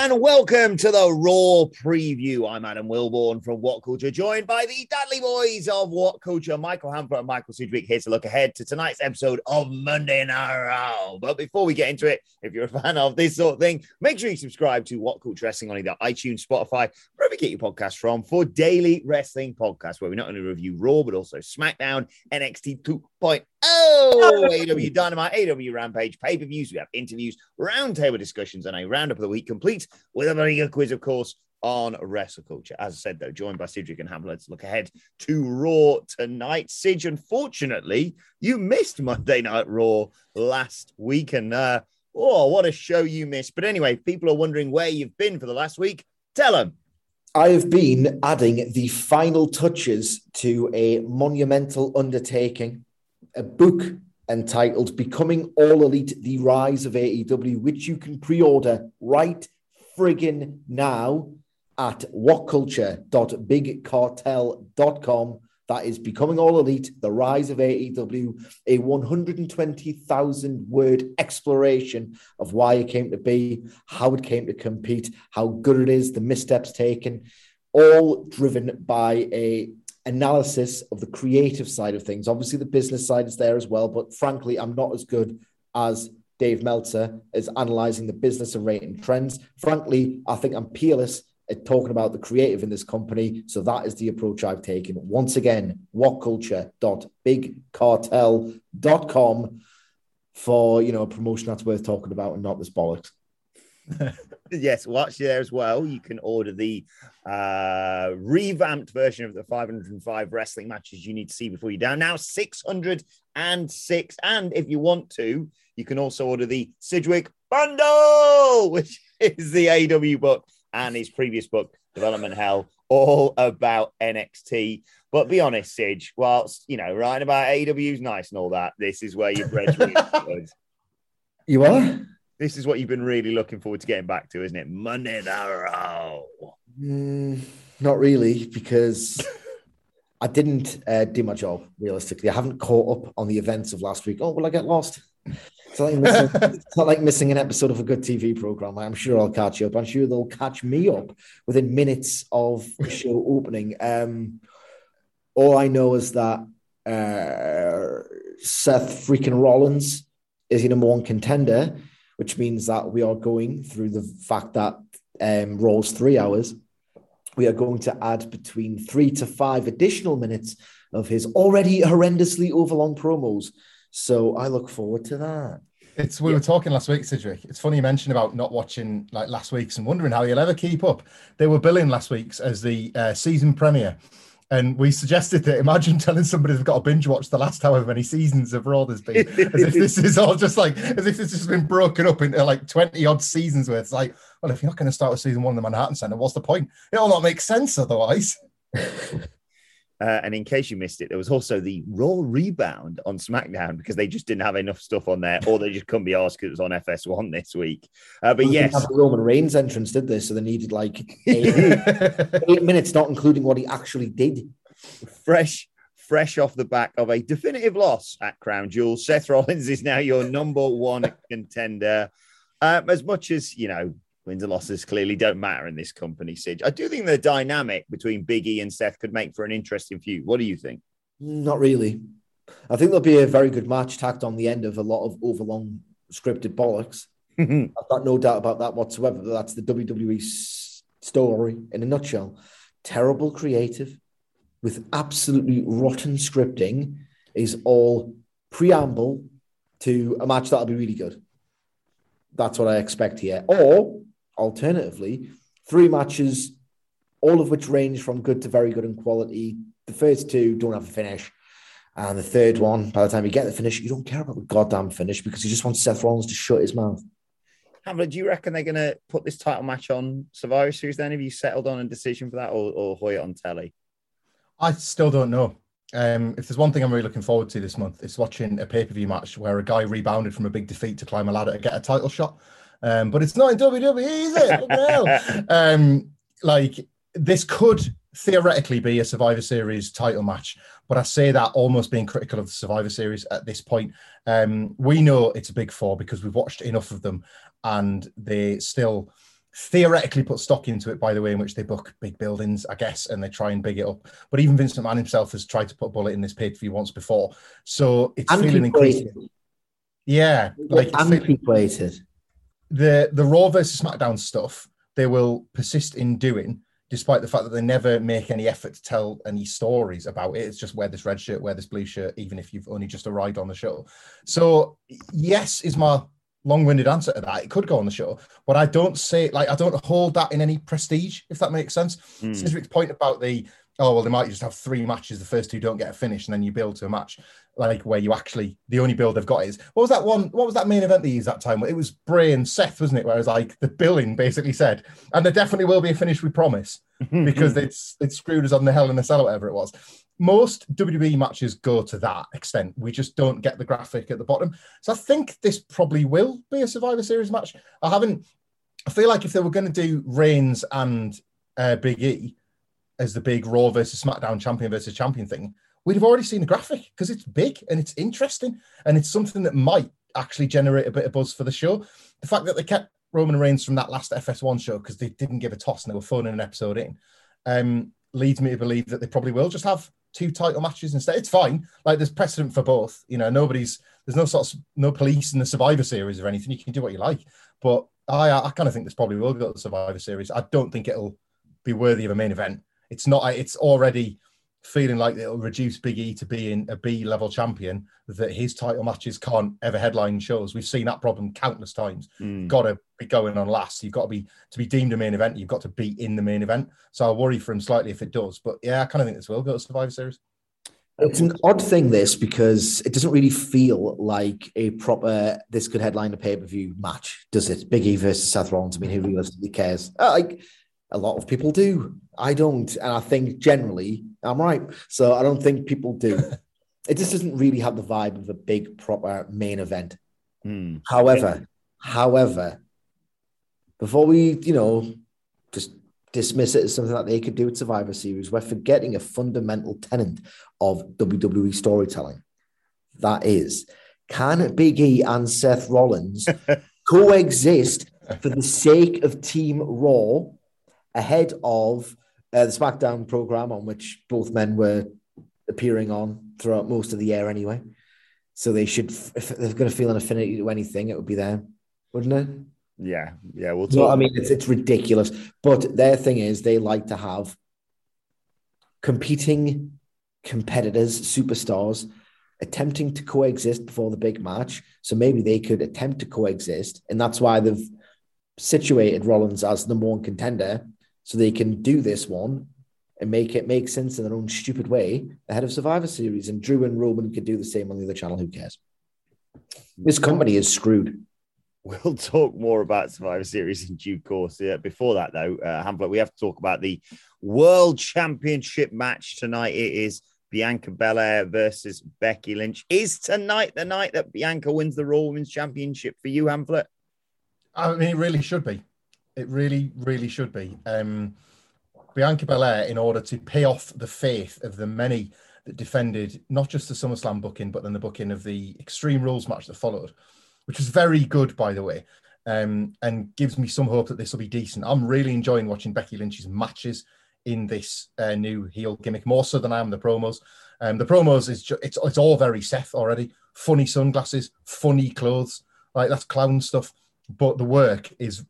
and welcome to the Raw Preview. I'm Adam Wilborn from What Culture, joined by the Dudley Boys of What Culture, Michael Hamflett and Michael Sidgwick, here to look ahead to tonight's episode of Monday Night Raw. But before we get into it, if you're a fan of this sort of thing, make sure you subscribe to What Culture Wrestling on either iTunes, Spotify, wherever you get your podcasts from, for daily wrestling podcasts where we not only review Raw, but also SmackDown, NXT 2.0, AEW Dynamite, AEW Rampage, pay per views. We have interviews, roundtable discussions, and a roundup of the week complete with a very good quiz, of course, on wrestle culture. As I said, though, joined by Cedric and Hamflett Let's look ahead to Raw tonight. Sidge, unfortunately, you missed Monday Night Raw last week, and uh, oh, what a show you missed. But anyway, people are wondering where you've been for the last week. Tell them. I have been adding the final touches to a monumental undertaking, a book entitled Becoming All Elite The Rise of AEW, which you can pre order right friggin' now at whatculture.bigcartel.com. That is Becoming All Elite The Rise of AEW, a 120,000 word exploration of why it came to be, how it came to compete, how good it is, the missteps taken, all driven by a analysis of the creative side of things. Obviously, the business side is there as well, but frankly, I'm not as good as Dave Meltzer is analyzing the business and rating trends. Frankly, I think I'm peerless at talking about the creative in this company. So that is the approach I've taken. Once again, whatculture.bigcartel.com for you know a promotion that's worth talking about and not this bollocks. yes, watch there as well. You can order the uh, revamped version of the 505 wrestling matches you need to see before you're down. Now 606. And if you want to, you can also order the Sidgwick Bundle, which is the AEW book and his previous book, Development Hell, all about NXT. But be honest, Sidge, whilst, you know, writing about AEW is nice and all that, this is where your bread's really. You are? This is what you've been really looking forward to getting back to, isn't it? Monday Night Raw. Mm, not really, because I didn't uh, do my job realistically. I haven't caught up on the events of last week. Oh, will I get lost? It's not, like missing, it's not like missing an episode of a good TV program. I'm sure I'll catch you up. I'm sure they'll catch me up within minutes of the show opening. Um, all I know is that uh, Seth freaking Rollins is your number one contender, which means that we are going through the fact that um, Raw's three hours. We are going to add between three to five additional minutes of his already horrendously overlong promos. So I look forward to that. It's we were talking last week, Cedric. It's funny you mentioned about not watching like last week's and wondering how you'll ever keep up. They were billing last week's as the uh, season premiere, and we suggested that imagine telling somebody they've got to binge watch the last however many seasons of Raw there's been, as if this is all just like as if this has been broken up into like twenty odd seasons. Where it's like, well, if you're not going to start with season one of the Manhattan Center, what's the point? It'll not make sense otherwise. Uh, and in case you missed it, there was also the Raw rebound on SmackDown because they just didn't have enough stuff on there, or they just couldn't be asked because it was on FS1 this week. Uh, but Well, yes, didn't have the Roman Reigns entrance, did this, So they needed like eight, eight minutes, not including what he actually did. fresh, fresh off the back of a definitive loss at Crown Jewel. Seth Rollins is now your number one contender. Um, as much as, you know, wins and losses clearly don't matter in this company, Sid, I do think the dynamic between Big E and Seth could make for an interesting feud. What do you think? Not really. I think there'll be a very good match tacked on the end of a lot of overlong scripted bollocks. I've got no doubt about that whatsoever. That's the WWE story in a nutshell. Terrible creative with absolutely rotten scripting is all preamble to a match that'll be really good. That's what I expect here. Or alternatively, three matches, all of which range from good to very good in quality. The first two don't have a finish. And the third one, by the time you get the finish, you don't care about the goddamn finish because you just want Seth Rollins to shut his mouth. Hamflett, do you reckon they're going to put this title match on Survivor Series then? Have you settled on a decision for that or, or Hoy on telly? I still don't know. Um, if there's one thing I'm really looking forward to this month, it's watching a pay per view match where a guy rebounded from a big defeat to climb a ladder to get a title shot. Um, but it's not in WWE, is it? What the hell? um, like this could theoretically be a Survivor Series title match, but I say that almost being critical of the Survivor Series at this point. Um, we know it's a big four because we've watched enough of them, and they still theoretically put stock into it by the way in which they book big buildings, I guess, and they try and big it up. But even Vince McMahon himself has tried to put a bullet in this pay per view once before, so it's feeling increasing. Yeah, like Antiquated. The the Raw versus SmackDown stuff they will persist in doing, despite the fact that they never make any effort to tell any stories about it. It's just wear this red shirt, wear this blue shirt, even if you've only just arrived on the show. So yes, is my long-winded answer to that. It could go on the show, but I don't say like I don't hold that in any prestige, if that makes sense. Hmm. Cedric's point about the oh well, they might just have three matches. The first two don't get a finish, and then you build to a match like where you actually the only build they've got is what was that one? What was that main event they used that time? It was Bray and Seth, wasn't it? Where it was like the billing basically said, and there definitely will be a finish. We promise because it's it's screwed us on the Hell in a Cell, whatever it was. Most WWE matches go to that extent. We just don't get the graphic at the bottom. So I think this probably will be a Survivor Series match. I haven't. I feel like if they were going to do Reigns and uh, Big E as the big Raw versus SmackDown champion versus champion thing, we'd have already seen the graphic because it's big and it's interesting and it's something that might actually generate a bit of buzz for the show. The fact that they kept Roman Reigns from that last FS1 show because they didn't give a toss and they were phoning an episode in um, leads me to believe that they probably will just have two title matches instead. It's fine. Like there's precedent for both. You know, nobody's there's no sort of no police in the Survivor Series or anything. You can do what you like. But I I kind of think this probably will go to the Survivor Series. I don't think it'll be worthy of a main event. It's not. It's already feeling like it'll reduce Big E to being a B level champion. That his title matches can't ever headline shows. We've seen that problem countless times. Mm. Got to be going on last. You've got to be to be deemed a main event. You've got to be in the main event. So I worry for him slightly if it does. But yeah, I kind of think this will go to Survivor Series. It's an odd thing, this, because it doesn't really feel like a proper, this could headline a pay per view match, does it? Big E versus Seth Rollins. I mean, who realistically cares? Uh, Like, a lot of people do. I don't. And I think generally I'm right. So I don't think people do. it just doesn't really have the vibe of a big, proper main event. Mm. However, however, before we, you know, just dismiss it as something that they could do at Survivor Series, we're forgetting a fundamental tenet of WWE storytelling. That is, can Big E and Seth Rollins coexist for the sake of Team Raw ahead of uh, the SmackDown program on which both men were appearing on throughout most of the year anyway? So they should, if they're going to feel an affinity to anything, it would be there, wouldn't it? Yeah, yeah. We'll You know talk. I mean? It's, it's ridiculous. But their thing is they like to have competing competitors, superstars, attempting to coexist before the big match. So maybe they could attempt to coexist. And that's why they've situated Rollins as number one contender. So they can do this one and make it make sense in their own stupid way ahead of Survivor Series. And Drew and Roman could do the same on the other channel. Who cares? This company is screwed. We'll talk more about Survivor Series in due course. Yeah, before that, though, uh, Hamflett, we have to talk about the World Championship match tonight. It is Bianca Belair versus Becky Lynch. Is tonight the night that Bianca wins the Raw Women's Championship for you, Hamflett? I mean, it really should be. It really, really should be. Um, Bianca Belair, in order to pay off the faith of the many, that defended not just the SummerSlam booking, but then the booking of the Extreme Rules match that followed, which was very good, by the way, um, and gives me some hope that this will be decent. I'm really enjoying watching Becky Lynch's matches in this uh, new heel gimmick more so than I am the promos. Um, the promos is ju- it's it's all very Seth already. Funny sunglasses, funny clothes, like that's clown stuff. But the work is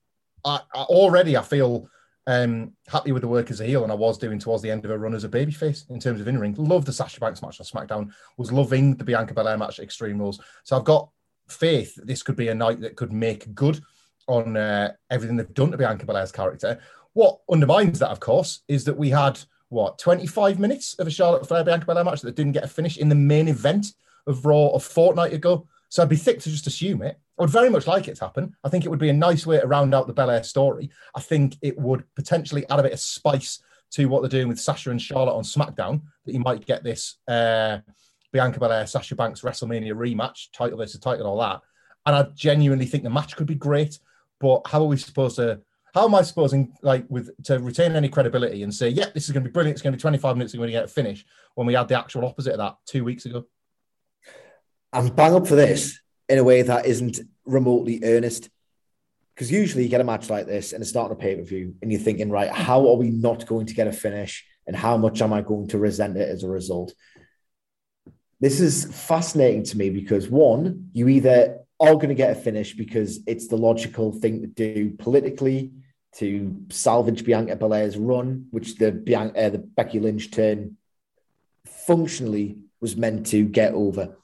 I, I already I feel um, happy with the work as a heel, and I was doing towards the end of her run as a babyface in terms of in ring. Love the Sasha Banks match on SmackDown. Was loving the Bianca Belair match at Extreme Rules. So I've got faith that this could be a night that could make good on uh, everything they've done to Bianca Belair's character. What undermines that, of course, is that we had what 25 minutes of a Charlotte Flair Bianca Belair match that didn't get a finish in the main event of Raw a fortnight ago. So I'd be thick to just assume it. I would very much like it to happen. I think it would be a nice way to round out the Belair story. I think it would potentially add a bit of spice to what they're doing with Sasha and Charlotte on SmackDown. That you might get this uh, Bianca Belair Sasha Banks WrestleMania rematch, title versus title, all that. And I genuinely think the match could be great. But how are we supposed to? How am I supposing, like, with to retain any credibility and say, yeah, this is going to be brilliant. It's going to be 25 minutes. We're going to get a finish when we had the actual opposite of that two weeks ago. I'm bang up for this in a way that isn't remotely earnest. Because usually you get a match like this and it's not a pay per view, and you're thinking, right, how are we not going to get a finish? And how much am I going to resent it as a result? This is fascinating to me because one, you either are going to get a finish because it's the logical thing to do politically to salvage Bianca Belair's run, which the Bianca, uh, the Becky Lynch turn functionally was meant to get over.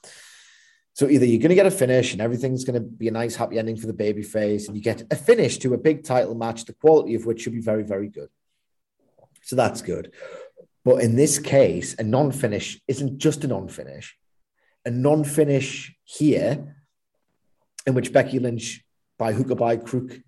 So either you're going to get a finish and everything's going to be a nice happy ending for the baby face, and you get a finish to a big title match, the quality of which should be very, very good. So that's good. But in this case, a non-finish isn't just a non-finish. A non-finish here, in which Becky Lynch, by hook or by crook,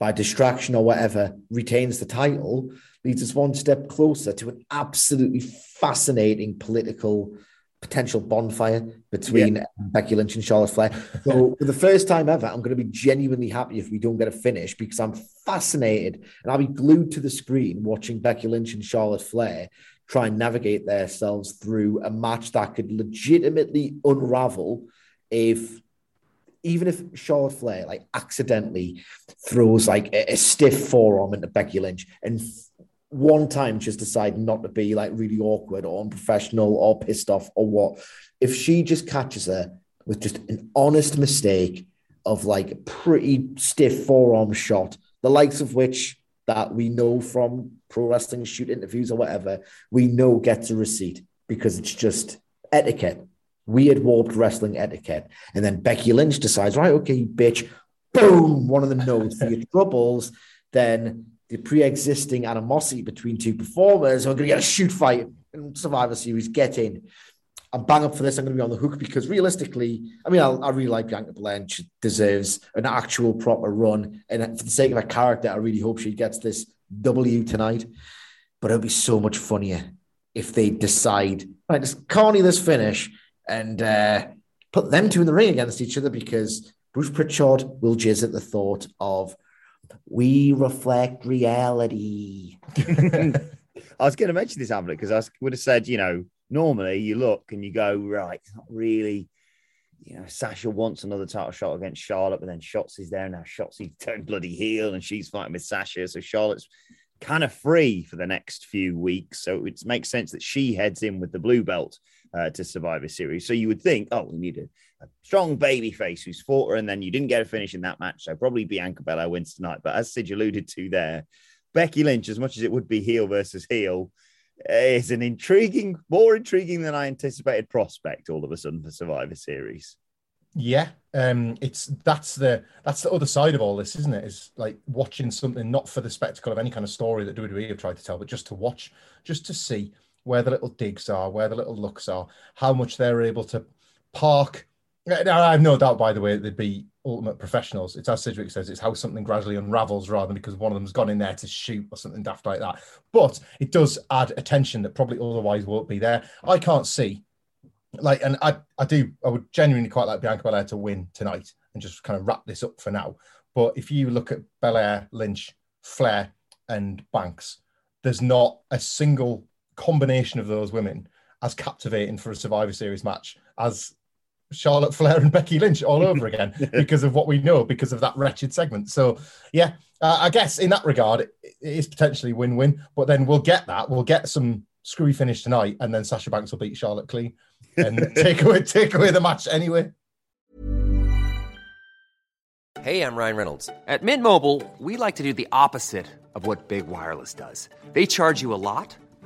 by distraction or whatever, retains the title, leads us one step closer to an absolutely fascinating political potential bonfire between yeah. Um, Becky Lynch and Charlotte Flair. So for the first time ever, I'm going to be genuinely happy if we don't get a finish because I'm fascinated and I'll be glued to the screen watching Becky Lynch and Charlotte Flair try and navigate themselves through a match that could legitimately unravel if even if Charlotte Flair like accidentally throws like a, a stiff forearm into Becky Lynch and one time just decide not to be like really awkward or unprofessional or pissed off or what. If she just catches her with just an honest mistake of like a pretty stiff forearm shot, the likes of which that we know from pro wrestling shoot interviews or whatever, we know gets a receipt because it's just etiquette, weird warped wrestling etiquette. And then Becky Lynch decides, right, okay, bitch, boom, one of the notes for your troubles. Then the pre-existing animosity between two performers who are going to get a shoot fight in Survivor Series. Get in. I'm bang up for this. I'm going to be on the hook because realistically, I mean, I, I really like Bianca Belair. She deserves an actual proper run. And for the sake of her character, I really hope she gets this W tonight. But it'll be so much funnier if they decide, right, just carny this finish and uh, put them two in the ring against each other because Bruce Pritchard will jizz at the thought of we reflect reality. I was going to mention this, Hamflett, because I would have said, you know, normally you look and you go, right, not really. You know, Sasha wants another title shot against Charlotte, but then Shotzi's there now. Shotzi turned bloody heel and she's fighting with Sasha. So Charlotte's kind of free for the next few weeks. So it makes sense that she heads in with the blue belt uh, to Survivor Series. So you would think, oh, we need a a strong baby face who's fought her, and then you didn't get a finish in that match. So probably Bianca Belair wins tonight. But as Sid alluded to there, Becky Lynch, as much as it would be heel versus heel, is an intriguing, more intriguing than I anticipated prospect all of a sudden for Survivor Series. Yeah, um, it's that's the that's the other side of all this, isn't it? Is like watching something not for the spectacle of any kind of story that WWE have tried to tell, but just to watch, just to see where the little digs are, where the little looks are, how much they're able to park I have no doubt, by the way, they'd be ultimate professionals. It's as Sidgwick says, it's how something gradually unravels rather than because one of them's gone in there to shoot or something daft like that. But it does add attention that probably otherwise won't be there. I can't see, like, and I, I do, I would genuinely quite like Bianca Belair to win tonight and just kind of wrap this up for now. But if you look at Belair, Lynch, Flair, and Banks, there's not a single combination of those women as captivating for a Survivor Series match as Charlotte Flair and Becky Lynch all over again because of what we know because of that wretched segment. So yeah, uh, I guess in that regard, it, it is potentially win-win. But then we'll get that. We'll get some screwy finish tonight, and then Sasha Banks will beat Charlotte clean and take away take away the match anyway. Hey, I'm Ryan Reynolds. At Mint Mobile, we like to do the opposite of what Big Wireless does. They charge you a lot,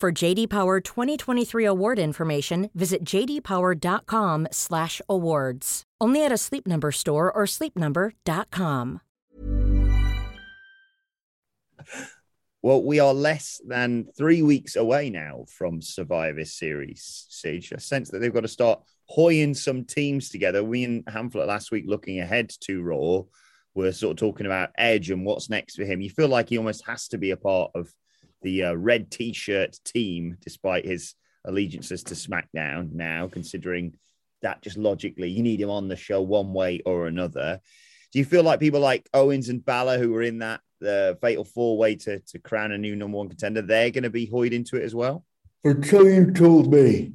For JD Power 2023 award information, visit jdpower.com/awards. Only at a Sleep Number store or sleepnumber.com. Well, we are less than three weeks away now from Survivor Series, Sidge. I sense that they've got to start hoying some teams together. We and Hamflett last week looking ahead to Raw were sort of talking about Edge and what's next for him. You feel like he almost has to be a part of the uh, red t-shirt team, despite his allegiances to SmackDown now, considering that just logically you need him on the show one way or another. Do you feel like people like Owens and Balor, who were in that the fatal four way to, to crown a new number one contender, they're going to be hoyed into it as well? Until you told me,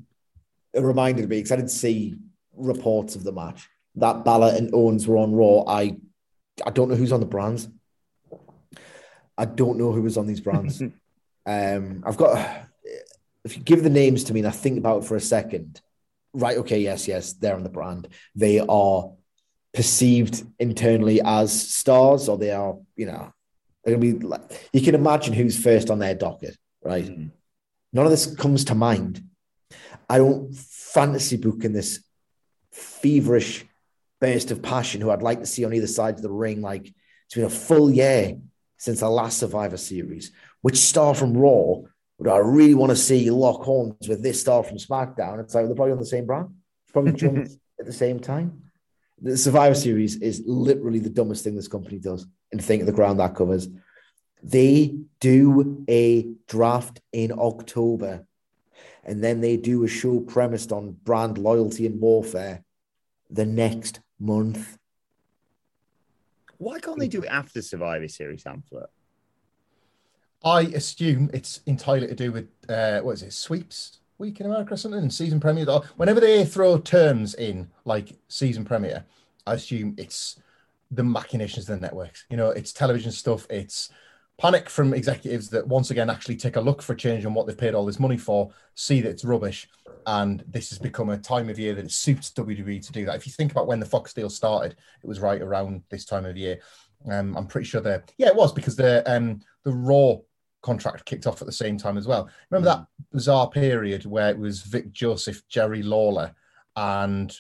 it reminded me because I didn't see reports of the match that Balor and Owens were on Raw. I I don't know who's on the brands. I don't know who was on these brands. um, I've got if you give the names to me and I think about it for a second, right? Okay, yes, yes, they're on the brand. They are perceived internally as stars, or they are, you know, they're gonna be like you can imagine who's first on their docket, right? Mm. None of this comes to mind. I don't fantasy book in this feverish burst of passion who I'd like to see on either side of the ring. Like it's been a full year since the last Survivor Series. Which star from Raw would I really want to see lock horns with this star from SmackDown? It's like they're probably on the same brand, probably jumped at the same time. The Survivor Series is literally the dumbest thing this company does, and think of the ground that covers. They do a draft in October, and then they do a show premised on brand loyalty and warfare the next month. Why can't they do it after Survivor Series, Hamflett? I assume it's entirely to do with uh, what is it, sweeps week in America or something, season premiere. Whenever they throw terms in like season premiere, I assume it's the machinations of the networks. You know, it's television stuff. It's panic from executives that once again actually take a look for change on what they've paid all this money for, see that it's rubbish, and this has become a time of year that it suits WWE to do that. If you think about when the Fox deal started, it was right around this time of year. Um, I'm pretty sure the yeah it was because the um the Raw contract kicked off at the same time as well. Remember that bizarre period where it was Vic Joseph, Jerry Lawler, and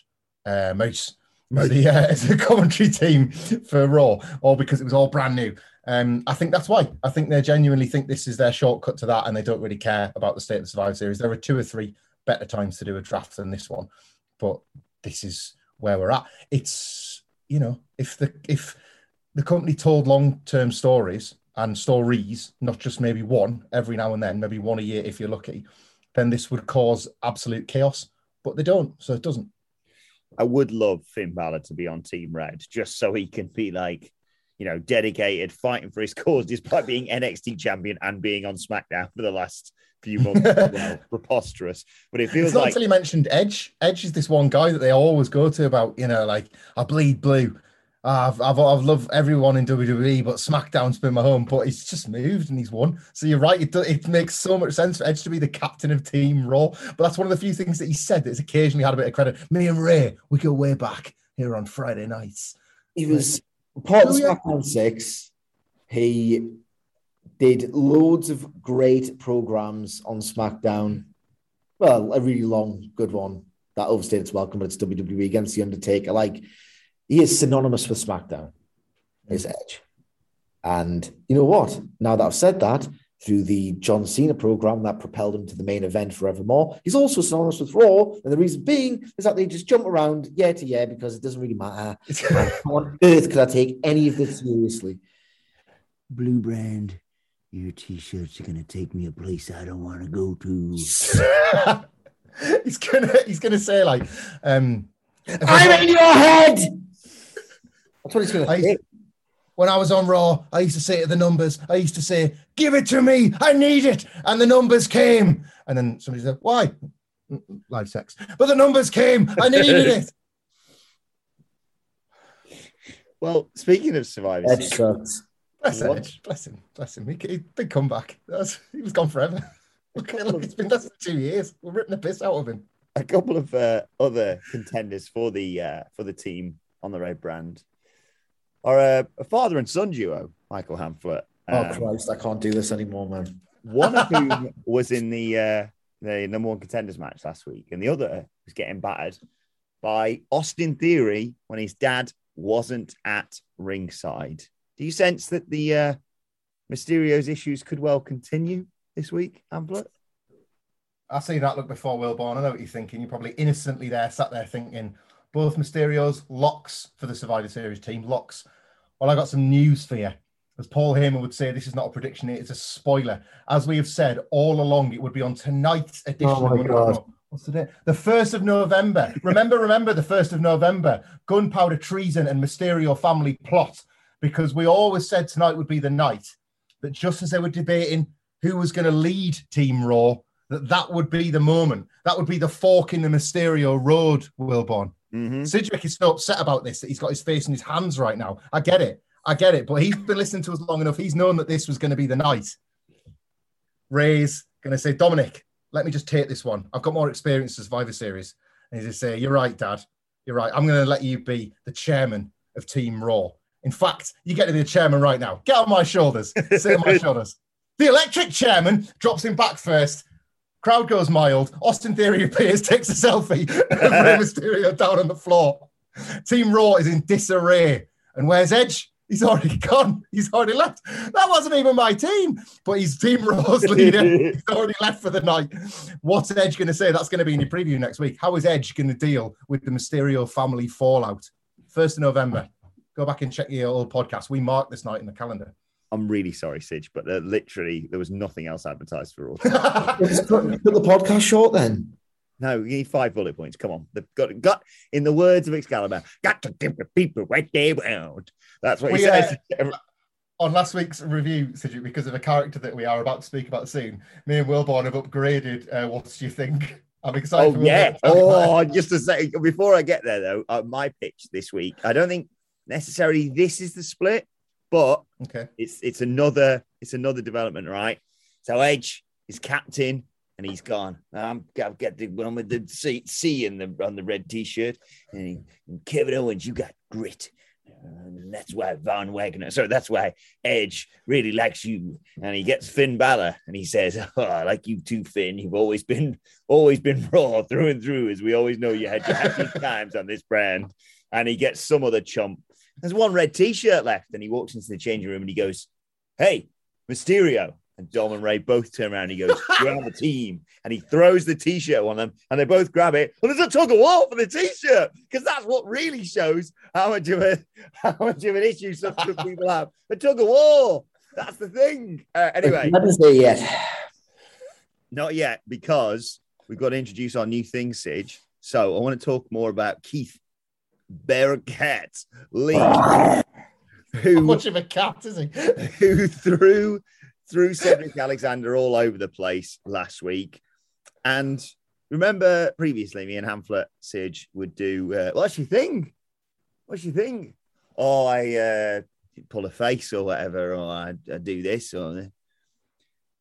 uh, Moose as the, uh, as the commentary team for Raw, all because it was all brand new. Um, I think that's why. I think they genuinely think this is their shortcut to that, and they don't really care about the state of the Survivor Series. There are two or three better times to do a draft than this one, but this is where we're at. It's you know, if the if the company told long term stories and stories, not just maybe one every now and then, maybe one a year if you're lucky, then this would cause absolute chaos. But they don't, so it doesn't. I would love Finn Balor to be on Team Red just so he can be like, you know, dedicated, fighting for his cause, despite being NXT champion and being on SmackDown for the last few months. well, preposterous. But it feels It's not like until he mentioned Edge. Edge is this one guy that they always go to about, you know, like I bleed blue. I've, I've, I've loved everyone in WWE, but SmackDown's been my home. But he's just moved and he's won. So you're right. It, do- it makes so much sense for Edge to be the captain of Team Raw. But that's one of the few things that he said that's occasionally had a bit of credit. Me and Rey, we go way back here on Friday nights. He was part of. SmackDown 6. He did loads of great programs on SmackDown. Well, a really long, good one that overstayed its welcome, but it's WWE against The Undertaker. Like, he is synonymous with SmackDown, is Edge. And you know what? Now that I've said that, through the John Cena program that propelled him to the main event forevermore, he's also synonymous with Raw. And the reason being is that they just jump around year to year because it doesn't really matter. How on earth could I take any of this seriously? Blue brand, your t-shirts are gonna take me a place I don't want to go to. he's gonna he's gonna say like, um, I'm in your head. That's what he's going to say. when I was on Raw, I used to say to the numbers, I used to say, "Give it to me, I need it," and the numbers came. And then somebody said, "Why?" "Mm, Live sex, but the numbers came. I needed it. well, speaking of Survivor Edge Series, sucks. Bless What? Edge, bless him, bless him. He, he big comeback. That's, he was gone forever. Look, look, it's been that's two years. We're ripping the piss out of him. a couple of uh, other contenders for the uh, for the team on the red brand are uh, a father and son duo, Michael Hamflett. Oh Um, Christ, I can't do this anymore, man. one of whom was in the uh, the number one contenders match last week, and the other was getting battered by Austin Theory when his dad wasn't at ringside. Do you sense that the uh, Mysterio's issues could well continue this week, Amplet? I see that look before Wilborn. I know what you're thinking. You're probably innocently there, sat there thinking, both Mysterios locks for the Survivor Series team. Locks. Well, I got some news for you. As Paul Heyman would say, this is not a prediction, it's a spoiler. As we have said all along, it would be on tonight's edition Oh of my Monday God. What's the day? The 1st of November. remember, remember the 1st of November. Gunpowder treason and Mysterio family plot. Because we always said tonight would be the night that just as they were debating who was going to lead Team Raw, that that would be the moment. That would be the fork in the Mysterio road, Wilborn. Mm-hmm. Sidgwick is so upset about this that he's got his face in his hands right now. I get it. I get it. But he's been listening to us long enough. He's known that this was going to be the night. Rey's going to say, Dominic, let me just take this one. I've got more experience as Survivor Series. And he's going to say, You're right, Dad. You're right. I'm going to let you be the chairman of Team Raw. In fact, you get to be the chairman right now. Get on my shoulders. Sit on my shoulders. The electric chairman drops him back first. Crowd goes mild. Austin Theory appears, takes a selfie of Rey Mysterio down on the floor. Team Raw is in disarray. And where's Edge? He's already gone. He's already left. That wasn't even my team, but he's Team Raw's leader. He's already left for the night. What's Edge going to say? That's going to be in your preview next week. How is Edge going to deal with the Mysterio family fallout? First of November. Go back and check your old podcast. We marked this night in the calendar. I'm really sorry, Sidge, but uh, literally there was nothing else advertised for all. Cut, cut the podcast short then. No, you need five bullet points. Come on. They've got, got in the words of Excalibur, got to give the people what they want. That's what he We, uh, says. on last week's review, Sidgwick, because of a character that we are about to speak about soon, me and Wilborn have upgraded. Uh, what do you think? I'm excited. Oh, yeah. to talk about it. Oh, just to say Before I get there, though, uh, my pitch this week, I don't think necessarily this is the split, but Okay. it's it's another it's another development, right? So Edge is captain and he's gone. Um, I'm I've got the one with the C, C in the on the red t-shirt, and, he, and Kevin Owens, you got grit. And that's why Von Wagner, so that's why Edge really likes you. And he gets Finn Balor and he says, oh, I like you too, Finn. You've always been always been raw through and through, as we always know you had your happy times on this brand. And he gets some other chump. There's one red t-shirt left, and he walks into the changing room and he goes, Hey, Mysterio. And Dom and Rey both turn around. And he goes, You're on the team. And he throws the t shirt on them and they both grab it. And there's a tug of war for the t shirt because that's what really shows how much of a how much of an issue some people have. A tug of war. That's the thing. Uh, anyway, say yet. not yet because we've got to introduce our new thing, Sidge. So I want to talk more about Keith Bearcat Lee, who much of a cat is he? who threw threw Cedric Alexander all over the place last week. And remember previously, me and Hamflett Sidge would do uh, what's your thing? What's your thing? Oh, I uh, pull a face or whatever, or I, I do this or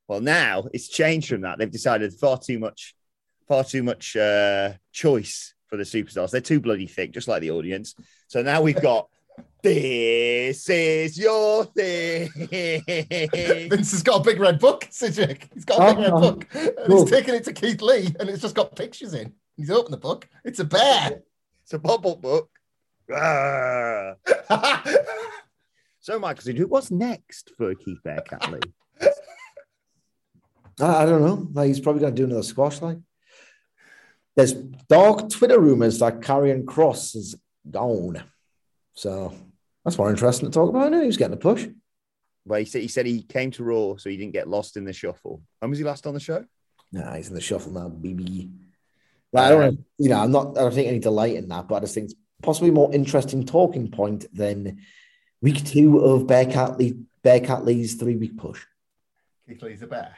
well, now it's changed from that. They've decided far too much, far too much uh, choice for the superstars. They're too bloody thick, just like the audience. So now we've got this is your thing. Vince has got a big red book, Sidgwick. He's got a big red Oh, book. And cool. he's taken it to Keith Lee and it's just got pictures in. He's opened the book. It's a bear. It's a bubble book. So, Michael, Sidge, what's next for Keith Bearcat Lee? I, I don't know. Like he's probably going to do another squash. Like there's dark Twitter rumors that Karrion Kross is gone. So that's more interesting to talk about. I know he's getting a push. Well, he said he said he came to Raw so he didn't get lost in the shuffle. When was he last on the show? Nah, he's in the shuffle now, baby. Like, I don't, uh, you know, I'm not. I don't think any delight in that, but I just think it's possibly more interesting talking point than week two of Bearcat Lee, Bearcat Lee's three week push. Keith Lee's a bear.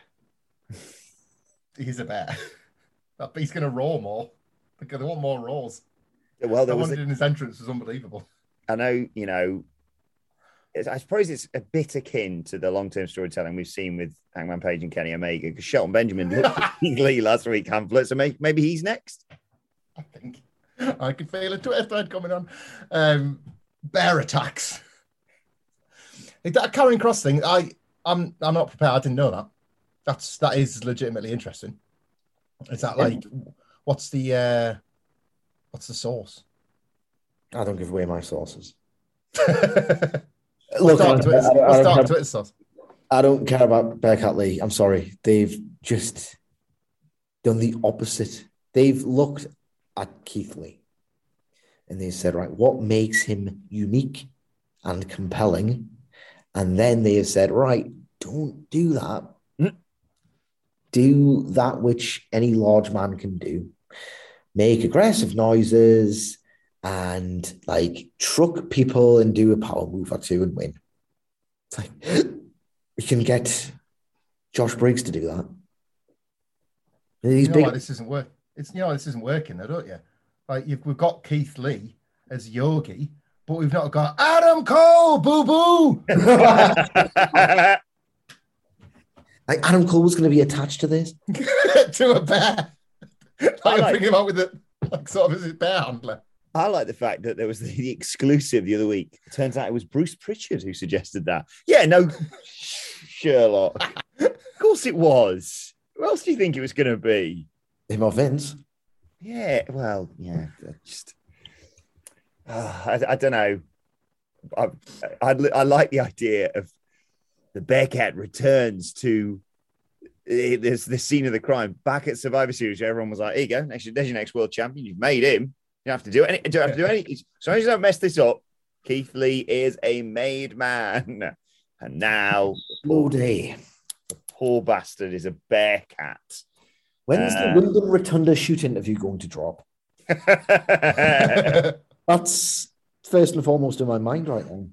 He's a bear. That he's going to roar more. Because They want more roars. Well, The there was. one A, in his entrance was unbelievable. I know, you know. I suppose it's a bit akin to the long-term storytelling we've seen with Hangman Page and Kenny Omega because Shelton Benjamin looked at Lee last week, Hamflett. So maybe, maybe he's next. I think. I can feel a Twitter thread coming on. Um, bear attacks. That Karrion Kross thing, I, I'm, I'm not prepared. I didn't know that. That's that is legitimately interesting. Is that like, what's the, uh, what's the source? I don't give away my sources. Look, I Twitter, I I don't care, Twitter source? I don't care about Bearcat Lee. I'm sorry. They've just done the opposite. They've looked at Keith Lee and they said, right, what makes him unique and compelling? And then they have said, right, don't do that. Do that which any large man can do. Make aggressive noises and like truck people and do a power move or two and win. It's like we can get Josh Briggs to do that. He's you know big. why this isn't work. It's you know why this isn't working, though, don't you? Like you've, we've got Keith Lee as Yogi, but we've not got Adam Cole, boo boo. Like Adam Cole was going to be attached to this. to a bear. I I like- bring him out with it, like sort of as a bear handler. I like the fact that there was the, the exclusive the other week. It turns out it was Bruce Pritchard who suggested that. Yeah, no, Sherlock. of course it was. Who else do you think it was going to be? Him or Vince. Yeah, well, yeah, just uh, I, I don't know. I, I I like the idea of the Bearcat returns to there's the scene of the crime back at Survivor Series. Where everyone was like, "Here you go, next, there's your next world champion. You've made him. You don't have to do any. Don't have to do any. So as you don't mess this up, Keith Lee is a made man, and now day. the poor bastard is a Bearcat. When's Uh, the Wyndham Rotunda shoot interview going to drop? That's first and foremost in my mind right now.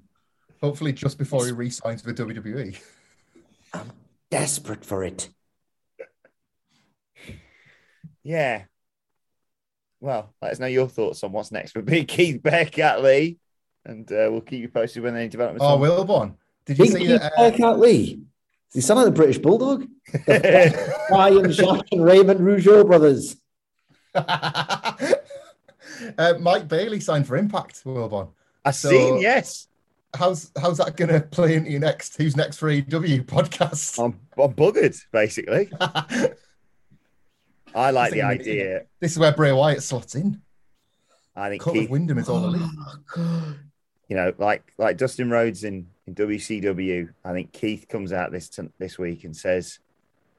Hopefully, just before he re-signs for WWE. I'm desperate for it. Yeah. Well, let us know your thoughts on what's next for Big Keith Bearcat Lee, and uh, we'll keep you posted when any developments. Oh, on- Wilborn. Did you Big see Keith that? Uh, Bearcat Lee. Does he sound like the British Bulldog? Ryan Jack and Raymond Rougeau brothers. uh, Mike Bailey signed for Impact, Wilborn. I So- seen, yes. How's how's that going to play into your next Who's Next for AEW podcast? I'm, I'm buggered, basically. I like the idea. This is where Bray Wyatt slots in. I think Cut Keith, Wyndham is all elite. Oh, God. you know, like like Dustin Rhodes in, in WCW. I think Keith comes out this t- this week and says,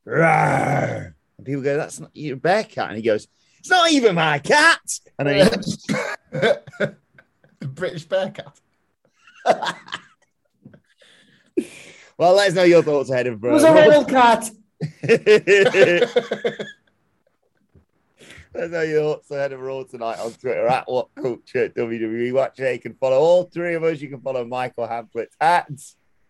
"Rawr," and people go, "That's not your bear cat," and he goes, "It's not even my cat." And then he, the British Bearcat. well, let us know your thoughts ahead of. It was a real cat. Let us know your thoughts ahead of Raw tonight on Twitter at What Culture WWE. Watch it. You can follow all three of us. You can follow Michael Hamflett at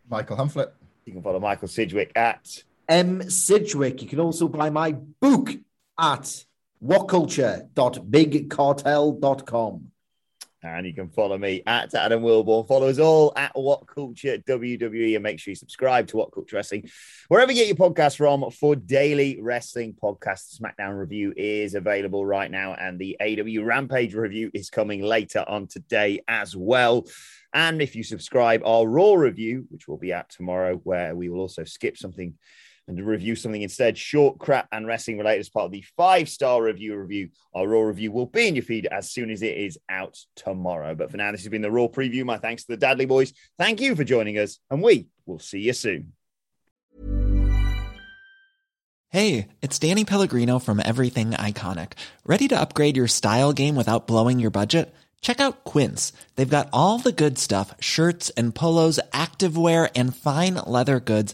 Michael Hamflett. You can follow Michael Sidgwick at M. Sidgwick. You can also buy my book at whatculture.bigcartel.com. And you can follow me at Adam Wilborn. Follow us all at What Culture WWE and make sure you subscribe to What Culture Wrestling wherever you get your podcast from for daily wrestling podcast. SmackDown review is available right now, and the AEW Rampage review is coming later on today as well. And if you subscribe, our Raw review, which will be out tomorrow, where we will also skip something and to review something instead, short crap and wrestling related as part of the five star review review. Our Raw review will be in your feed as soon as it is out tomorrow. But for now, this has been the Raw preview. My thanks to the Dudley Boys. Thank you for joining us, and we will see you soon. Hey, it's Danny Pellegrino from Everything Iconic. Ready to upgrade your style game without blowing your budget? Check out Quince. They've got all the good stuff shirts and polos, activewear, and fine leather goods,